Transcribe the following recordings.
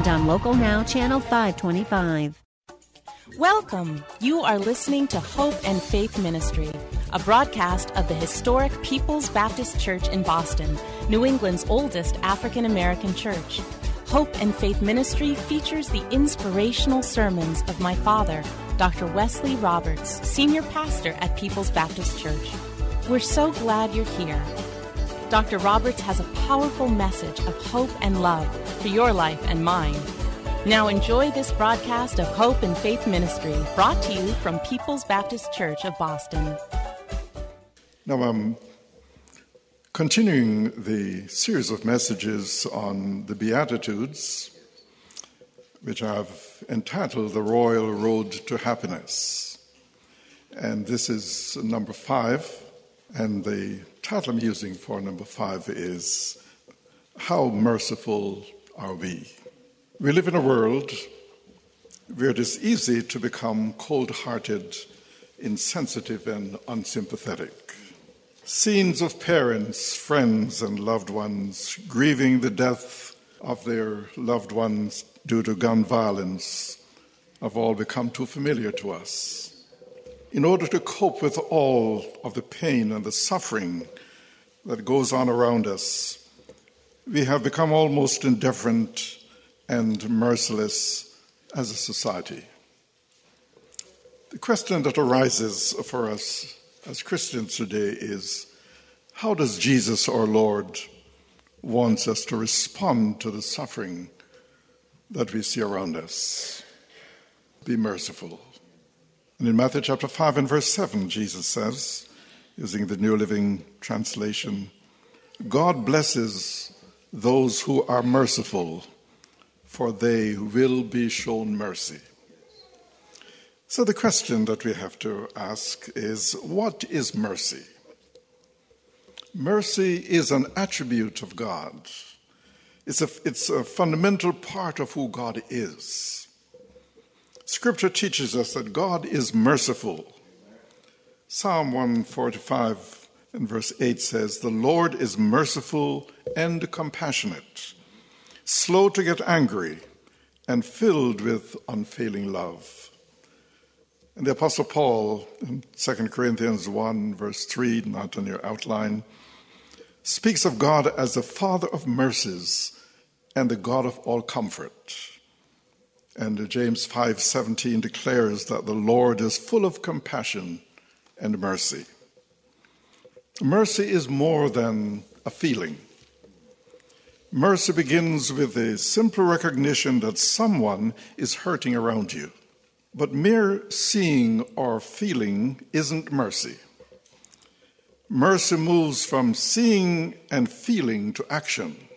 and on Local Now, Channel 525. Welcome. You are listening to Hope and Faith Ministry, a broadcast of the historic People's Baptist Church in Boston, New England's oldest African American church. Hope and Faith Ministry features the inspirational sermons of my father, Dr. Wesley Roberts, senior pastor at People's Baptist Church. We're so glad you're here. Dr. Roberts has a powerful message of hope and love for your life and mine. Now enjoy this broadcast of Hope and Faith Ministry brought to you from People's Baptist Church of Boston. Now I'm continuing the series of messages on the Beatitudes, which I've entitled The Royal Road to Happiness. And this is number five, and the title I'm using for number five is How Merciful Are We? We live in a world where it is easy to become cold hearted, insensitive, and unsympathetic. Scenes of parents, friends, and loved ones grieving the death of their loved ones due to gun violence have all become too familiar to us. In order to cope with all of the pain and the suffering that goes on around us, we have become almost indifferent and merciless as a society. The question that arises for us as Christians today is how does Jesus, our Lord, wants us to respond to the suffering that we see around us? Be merciful. And in Matthew chapter 5 and verse 7, Jesus says, using the New Living Translation, God blesses those who are merciful for they will be shown mercy. So, the question that we have to ask is what is mercy? Mercy is an attribute of God, it's a, it's a fundamental part of who God is. Scripture teaches us that God is merciful. Psalm 145 and verse 8 says, The Lord is merciful and compassionate slow to get angry, and filled with unfailing love. And the Apostle Paul, in 2 Corinthians 1, verse 3, not on your outline, speaks of God as the Father of mercies and the God of all comfort. And uh, James 5:17 declares that the Lord is full of compassion and mercy. Mercy is more than a feeling. Mercy begins with a simple recognition that someone is hurting around you. But mere seeing or feeling isn't mercy. Mercy moves from seeing and feeling to action.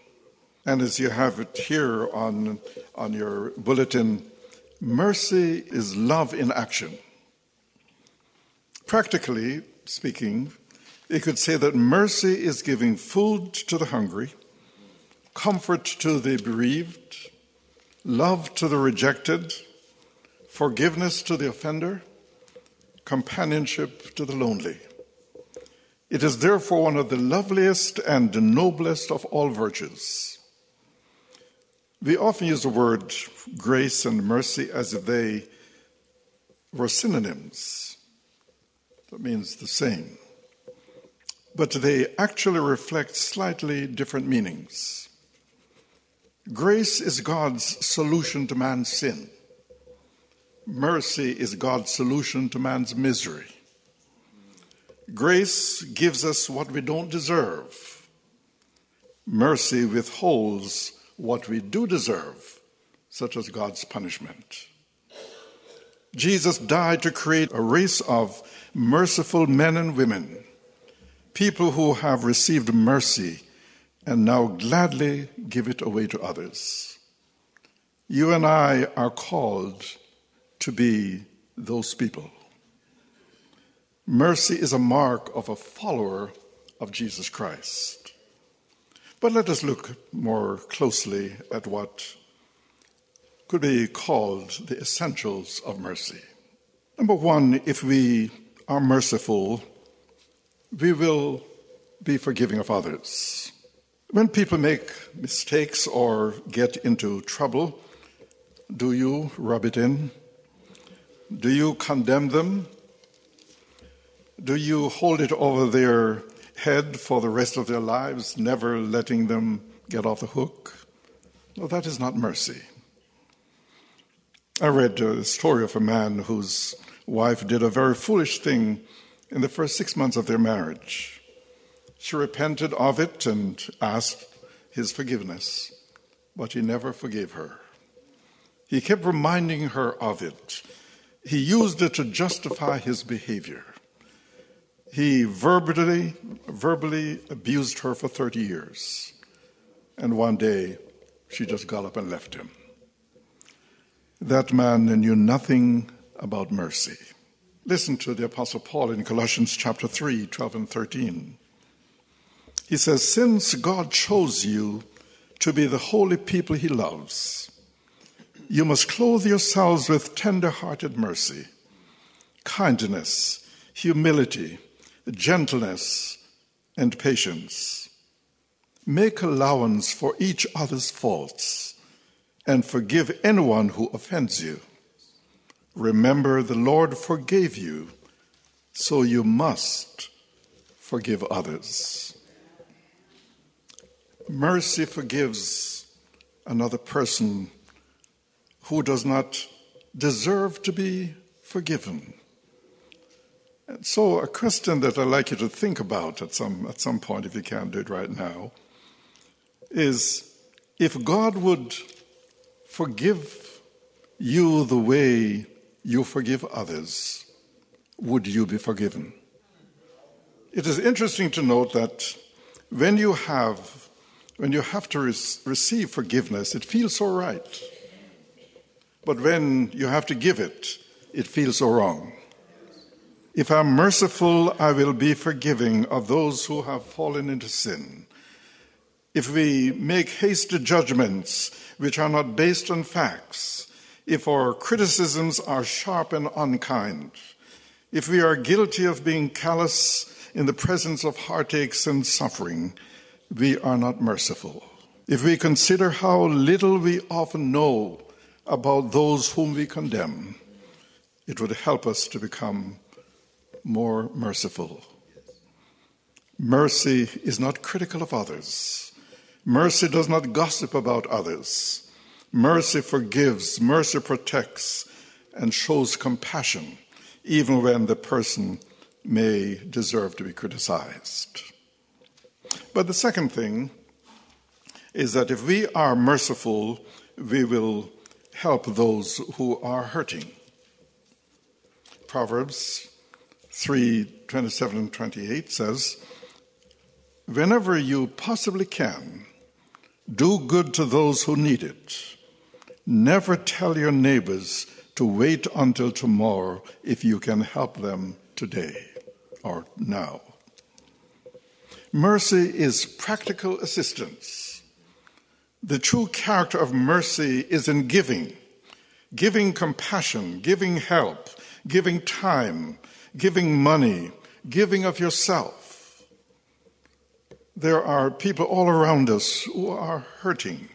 And as you have it here on, on your bulletin, mercy is love in action. Practically speaking, you could say that mercy is giving food to the hungry comfort to the bereaved, love to the rejected, forgiveness to the offender, companionship to the lonely. It is therefore one of the loveliest and noblest of all virtues. We often use the word grace and mercy as if they were synonyms. That means the same. But they actually reflect slightly different meanings. Grace is God's solution to man's sin. Mercy is God's solution to man's misery. Grace gives us what we don't deserve. Mercy withholds what we do deserve, such as God's punishment. Jesus died to create a race of merciful men and women, people who have received mercy and now gladly give it away to others. You and I are called to be those people. Mercy is a mark of a follower of Jesus Christ. But let us look more closely at what could be called the essentials of mercy. Number one, if we are merciful, we will be forgiving of others. When people make mistakes or get into trouble, do you rub it in? Do you condemn them? Do you hold it over their head for the rest of their lives, never letting them get off the hook? No, that is not mercy. I read a story of a man whose wife did a very foolish thing in the first six months of their marriage. She repented of it and asked his forgiveness, but he never forgave her. He kept reminding her of it. He used it to justify his behavior. He verbally, verbally abused her for 30 years. And one day, she just got up and left him. That man knew nothing about mercy. Listen to the Apostle Paul in Colossians chapter 3, 12 and 13. He says, Since God chose you to be the holy people he loves, you must clothe yourselves with tender hearted mercy, kindness, humility, gentleness, and patience. Make allowance for each other's faults and forgive anyone who offends you. Remember, the Lord forgave you, so you must forgive others. Mercy forgives another person who does not deserve to be forgiven. And so, a question that I'd like you to think about at some, at some point, if you can't do it right now, is if God would forgive you the way you forgive others, would you be forgiven? It is interesting to note that when you have when you have to receive forgiveness, it feels so right. But when you have to give it, it feels so wrong. If I'm merciful, I will be forgiving of those who have fallen into sin. If we make hasty judgments which are not based on facts, if our criticisms are sharp and unkind, if we are guilty of being callous in the presence of heartaches and suffering, we are not merciful. If we consider how little we often know about those whom we condemn, it would help us to become more merciful. Mercy is not critical of others. Mercy does not gossip about others. Mercy forgives, mercy protects, and shows compassion, even when the person may deserve to be criticized. But the second thing is that if we are merciful, we will help those who are hurting. Proverbs 3 27 and 28 says, Whenever you possibly can, do good to those who need it. Never tell your neighbors to wait until tomorrow if you can help them today or now. Mercy is practical assistance. The true character of mercy is in giving, giving compassion, giving help, giving time, giving money, giving of yourself. There are people all around us who are hurting.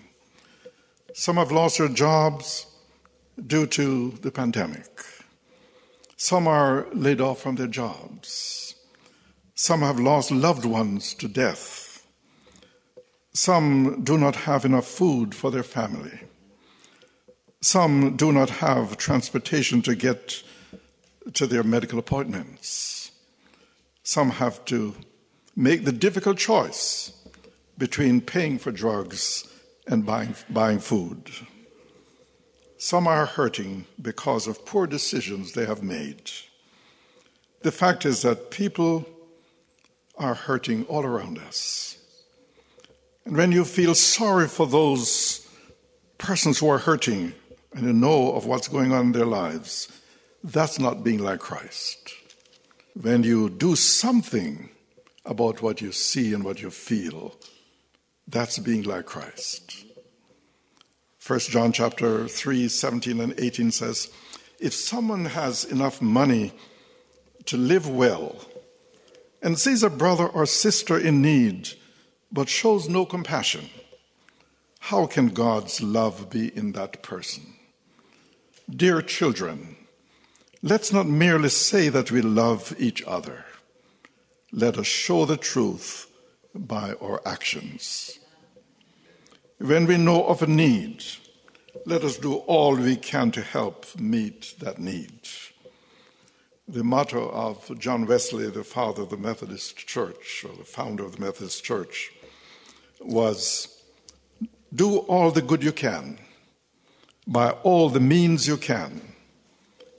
Some have lost their jobs due to the pandemic. Some are laid off from their jobs. Some have lost loved ones to death. Some do not have enough food for their family. Some do not have transportation to get to their medical appointments. Some have to make the difficult choice between paying for drugs and buying, buying food. Some are hurting because of poor decisions they have made. The fact is that people are hurting all around us. And when you feel sorry for those persons who are hurting and you know of what's going on in their lives, that's not being like Christ. When you do something about what you see and what you feel, that's being like Christ. 1 John chapter 3, 17 and 18 says, If someone has enough money to live well and sees a brother or sister in need but shows no compassion, how can God's love be in that person? Dear children, let's not merely say that we love each other. Let us show the truth by our actions. When we know of a need, let us do all we can to help meet that need. The motto of John Wesley, the father of the Methodist Church, or the founder of the Methodist Church, was do all the good you can, by all the means you can,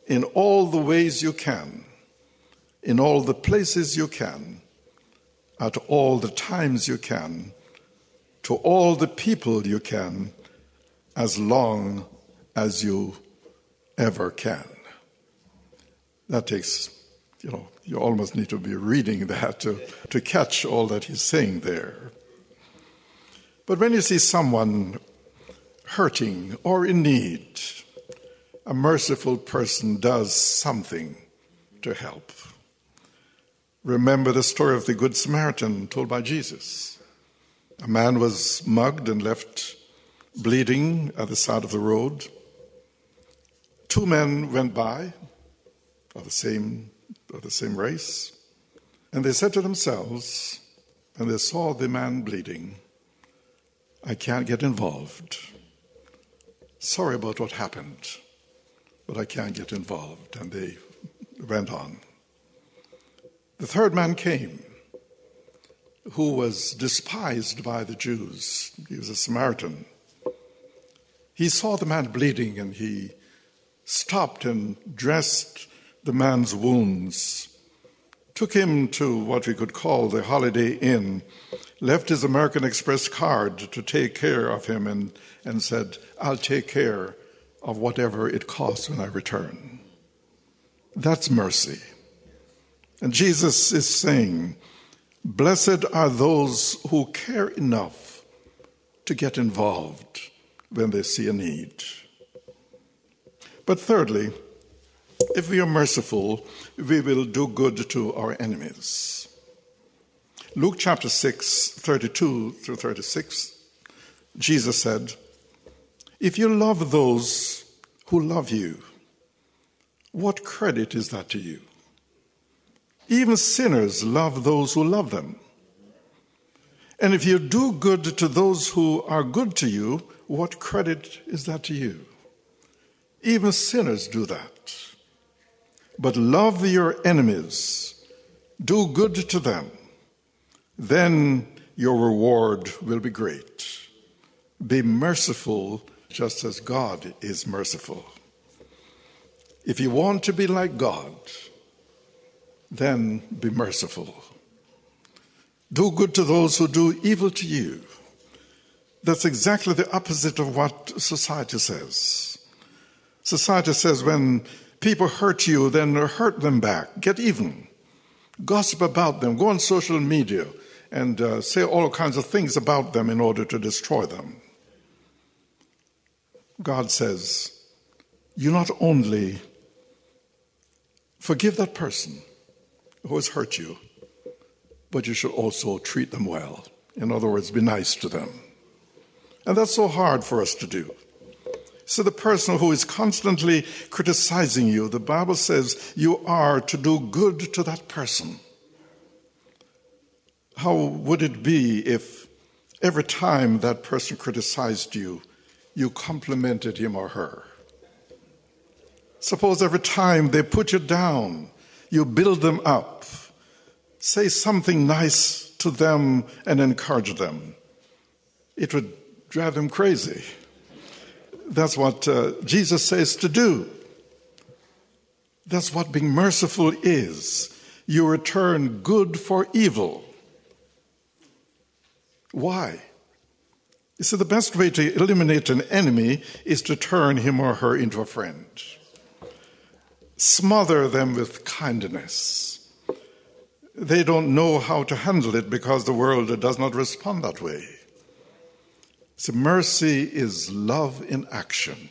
in all the ways you can, in all the places you can, at all the times you can, to all the people you can, as long as you ever can. That takes, you know, you almost need to be reading that to, to catch all that he's saying there. But when you see someone hurting or in need, a merciful person does something to help. Remember the story of the Good Samaritan told by Jesus. A man was mugged and left bleeding at the side of the road. Two men went by of the same, of the same race, and they said to themselves, and they saw the man bleeding, I can't get involved. Sorry about what happened, but I can't get involved. And they went on. The third man came, who was despised by the Jews. He was a Samaritan. He saw the man bleeding and he stopped and dressed the man's wounds, took him to what we could call the Holiday Inn left his American Express card to take care of him and, and said, I'll take care of whatever it costs when I return. That's mercy. And Jesus is saying, Blessed are those who care enough to get involved when they see a need. But thirdly, if we are merciful, we will do good to our enemies. Luke chapter 6, 32 through 36, Jesus said, If you love those who love you, what credit is that to you? Even sinners love those who love them. And if you do good to those who are good to you, what credit is that to you? Even sinners do that. But love your enemies, do good to them then your reward will be great. Be merciful just as God is merciful. If you want to be like God, then be merciful. Do good to those who do evil to you. That's exactly the opposite of what society says. Society says when people hurt you, then hurt them back, get even, gossip about them, go on social media, and uh, say all kinds of things about them in order to destroy them. God says, you not only forgive that person who has hurt you, but you should also treat them well. In other words, be nice to them. And that's so hard for us to do. So, the person who is constantly criticizing you, the Bible says you are to do good to that person. How would it be if every time that person criticized you, you complimented him or her? Suppose every time they put you down, you build them up. Say something nice to them and encourage them. It would drive them crazy. That's what uh, Jesus says to do. That's what being merciful is. You return good for evil. Why? See, the best way to eliminate an enemy is to turn him or her into a friend. Smother them with kindness. They don't know how to handle it because the world does not respond that way. So, mercy is love in action.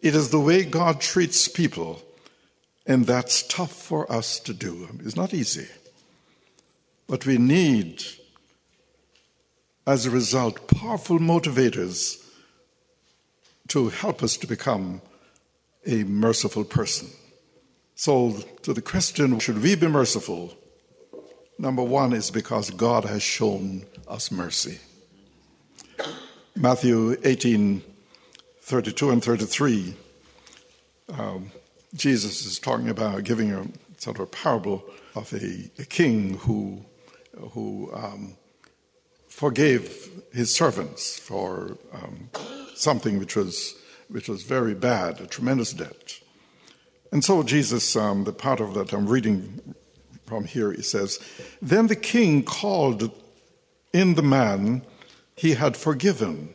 It is the way God treats people, and that's tough for us to do. It's not easy. But we need as a result, powerful motivators to help us to become a merciful person. So, to the question, should we be merciful? Number one is because God has shown us mercy. Matthew 18 32 and 33, um, Jesus is talking about giving a sort of a parable of a, a king who, who um, forgave his servants for um, something which was, which was very bad, a tremendous debt. And so Jesus, um, the part of that I'm reading from here, he says, Then the king called in the man he had forgiven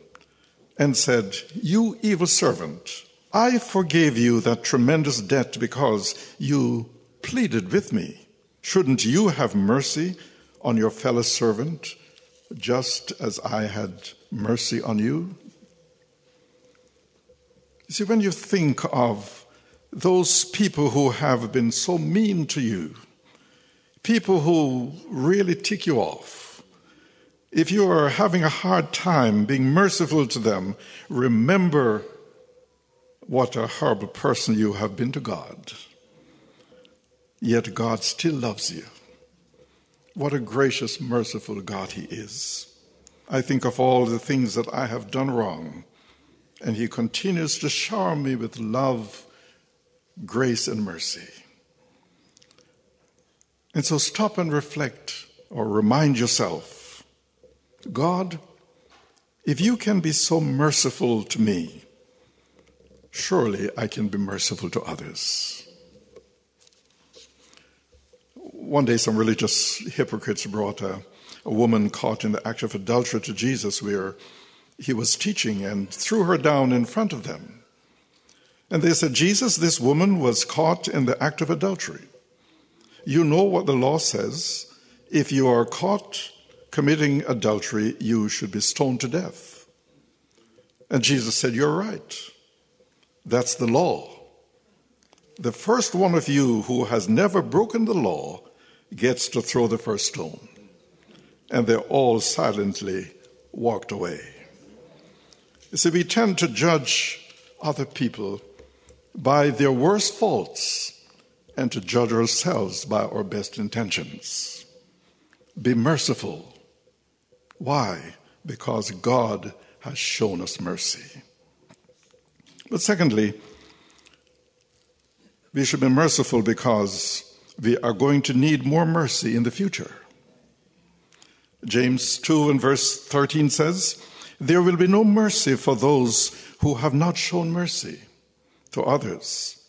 and said, You evil servant, I forgave you that tremendous debt because you pleaded with me. Shouldn't you have mercy on your fellow servant? Just as I had mercy on you? You see, when you think of those people who have been so mean to you, people who really tick you off, if you are having a hard time being merciful to them, remember what a horrible person you have been to God. Yet God still loves you. What a gracious, merciful God He is. I think of all the things that I have done wrong, and He continues to shower me with love, grace, and mercy. And so stop and reflect or remind yourself God, if you can be so merciful to me, surely I can be merciful to others one day some religious hypocrites brought a, a woman caught in the act of adultery to Jesus where he was teaching and threw her down in front of them. And they said, Jesus, this woman was caught in the act of adultery. You know what the law says. If you are caught committing adultery, you should be stoned to death. And Jesus said, You're right. That's the law. The first one of you who has never broken the law gets to throw the first stone. And they all silently walked away. You see, we tend to judge other people by their worst faults and to judge ourselves by our best intentions. Be merciful. Why? Because God has shown us mercy. But secondly, we should be merciful because we are going to need more mercy in the future. James 2 and verse 13 says, There will be no mercy for those who have not shown mercy to others.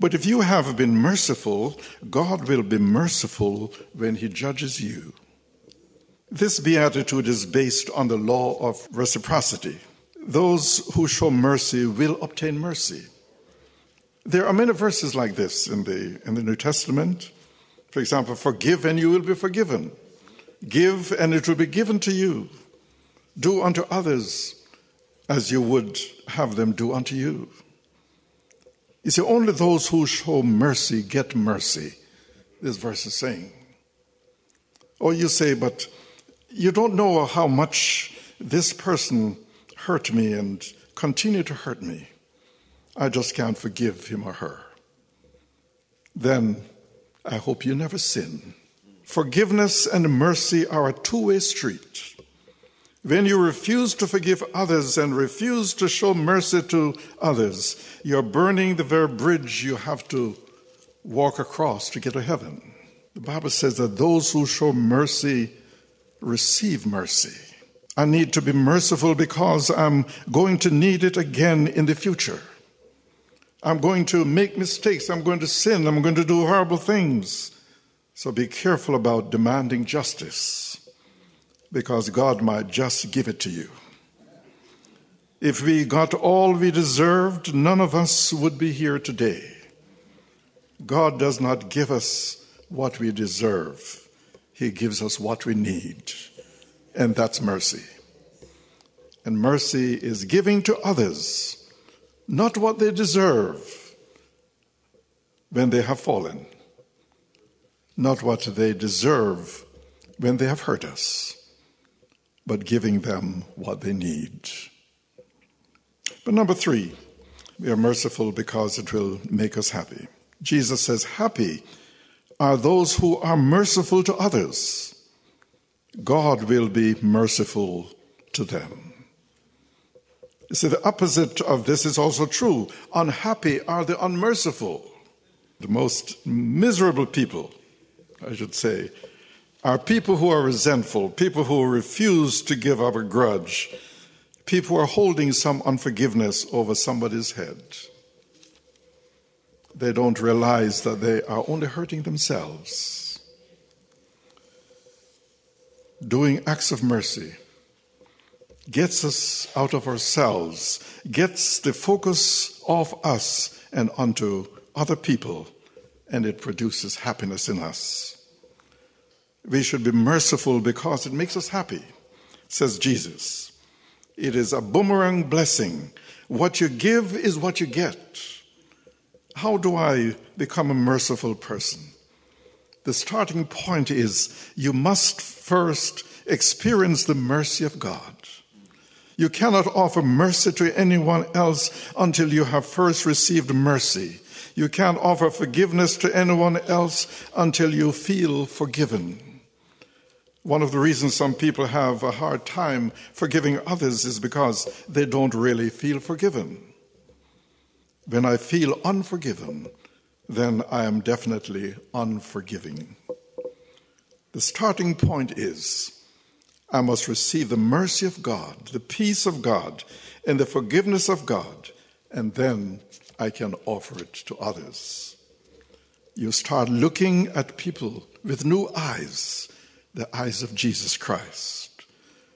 But if you have been merciful, God will be merciful when He judges you. This beatitude is based on the law of reciprocity. Those who show mercy will obtain mercy. There are many verses like this in the, in the New Testament. For example, forgive and you will be forgiven. Give and it will be given to you. Do unto others as you would have them do unto you. You see, only those who show mercy get mercy, this verse is saying. Or you say, but you don't know how much this person hurt me and continue to hurt me. I just can't forgive him or her. Then I hope you never sin. Forgiveness and mercy are a two way street. When you refuse to forgive others and refuse to show mercy to others, you're burning the very bridge you have to walk across to get to heaven. The Bible says that those who show mercy receive mercy. I need to be merciful because I'm going to need it again in the future. I'm going to make mistakes. I'm going to sin. I'm going to do horrible things. So be careful about demanding justice because God might just give it to you. If we got all we deserved, none of us would be here today. God does not give us what we deserve, He gives us what we need, and that's mercy. And mercy is giving to others not what they deserve when they have fallen, not what they deserve when they have hurt us, but giving them what they need. But number three, we are merciful because it will make us happy. Jesus says, Happy are those who are merciful to others. God will be merciful to them. See, the opposite of this is also true. Unhappy are the unmerciful. The most miserable people, I should say, are people who are resentful, people who refuse to give up a grudge, people who are holding some unforgiveness over somebody's head. They don't realize that they are only hurting themselves. Doing acts of mercy gets us out of ourselves, gets the focus off us and onto other people, and it produces happiness in us. We should be merciful because it makes us happy, says Jesus. It is a boomerang blessing. What you give is what you get. How do I become a merciful person? The starting point is you must first experience the mercy of God. You cannot offer mercy to anyone else until you have first received mercy. You can't offer forgiveness to anyone else until you feel forgiven. One of the reasons some people have a hard time forgiving others is because they don't really feel forgiven. When I feel unforgiven, then I am definitely unforgiving. The starting point is I must receive the mercy of God, the peace of God, and the forgiveness of God, and then I can offer it to others. You start looking at people with new eyes, the eyes of Jesus Christ.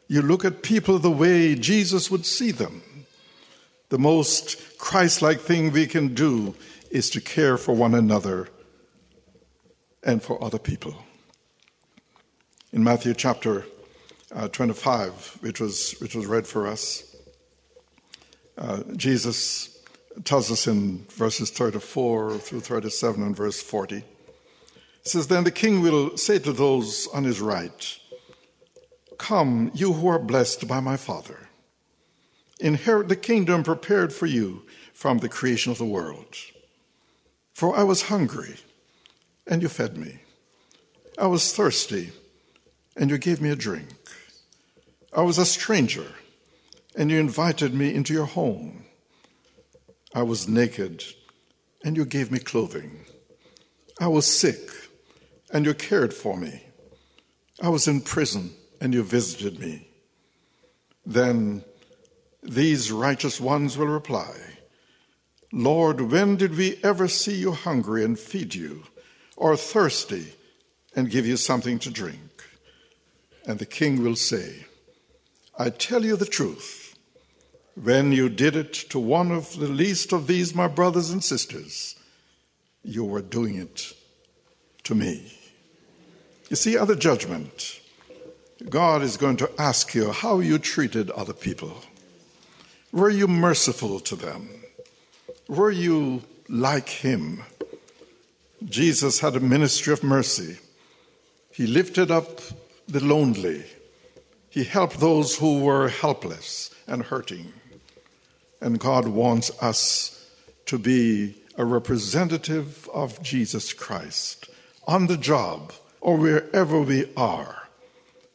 You look at people the way Jesus would see them. The most Christ like thing we can do is to care for one another and for other people. In Matthew chapter uh, 25, which was, which was read for us, uh, Jesus tells us in verses 34 through 37 and verse 40. It says, Then the king will say to those on his right, Come, you who are blessed by my Father, inherit the kingdom prepared for you from the creation of the world. For I was hungry, and you fed me. I was thirsty, and you gave me a drink. I was a stranger, and you invited me into your home. I was naked, and you gave me clothing. I was sick, and you cared for me. I was in prison, and you visited me. Then these righteous ones will reply Lord, when did we ever see you hungry and feed you, or thirsty and give you something to drink? And the king will say, I tell you the truth. When you did it to one of the least of these, my brothers and sisters, you were doing it to me. You see, other judgment, God is going to ask you how you treated other people. Were you merciful to them? Were you like him? Jesus had a ministry of mercy. He lifted up the lonely he helped those who were helpless and hurting. And God wants us to be a representative of Jesus Christ on the job or wherever we are.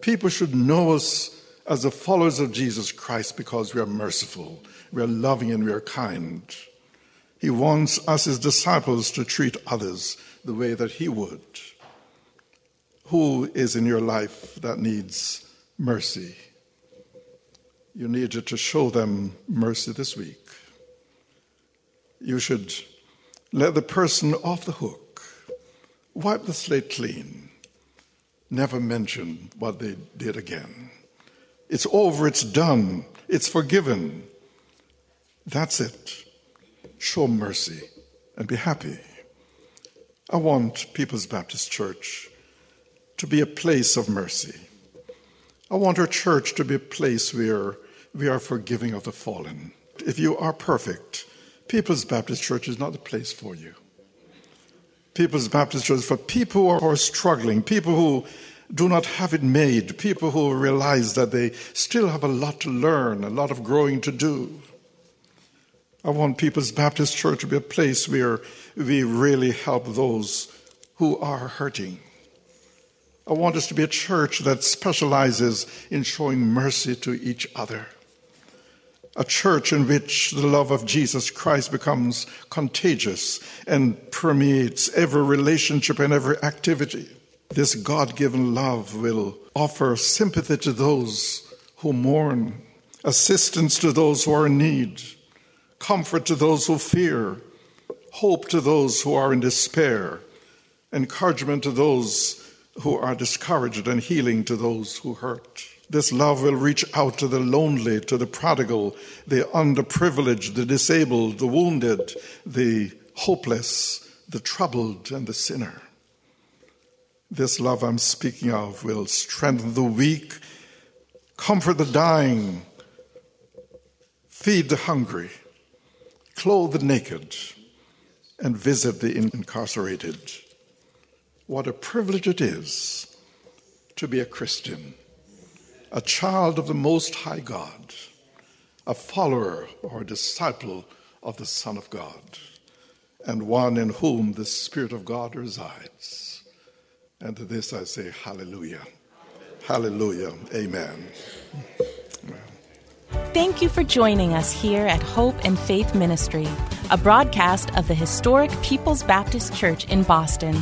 People should know us as the followers of Jesus Christ because we are merciful, we are loving, and we are kind. He wants us as disciples to treat others the way that He would. Who is in your life that needs mercy. You need to show them mercy this week. You should let the person off the hook, wipe the slate clean, never mention what they did again. It's over, it's done, it's forgiven. That's it. Show mercy and be happy. I want People's Baptist Church to be a place of mercy. I want our church to be a place where we are forgiving of the fallen. If you are perfect, People's Baptist Church is not the place for you. People's Baptist Church is for people who are struggling, people who do not have it made, people who realize that they still have a lot to learn, a lot of growing to do. I want People's Baptist Church to be a place where we really help those who are hurting. I want us to be a church that specializes in showing mercy to each other. A church in which the love of Jesus Christ becomes contagious and permeates every relationship and every activity. This God given love will offer sympathy to those who mourn, assistance to those who are in need, comfort to those who fear, hope to those who are in despair, encouragement to those who are discouraged, and healing to those who hurt. This love will reach out to the lonely, to the prodigal, the underprivileged, the disabled, the wounded, the hopeless, the troubled, and the sinner. This love I'm speaking of will strengthen the weak, comfort the dying, feed the hungry, clothe the naked, and visit the incarcerated. What a privilege it is to be a Christian, a child of the Most High God, a follower or a disciple of the Son of God, and one in whom the Spirit of God resides. And to this I say, Hallelujah. Hallelujah. Amen. Thank you for joining us here at Hope and Faith Ministry, a broadcast of the historic People's Baptist Church in Boston.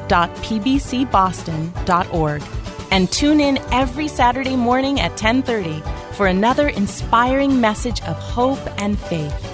www.pbcboston.org and tune in every Saturday morning at 10:30 for another inspiring message of hope and faith.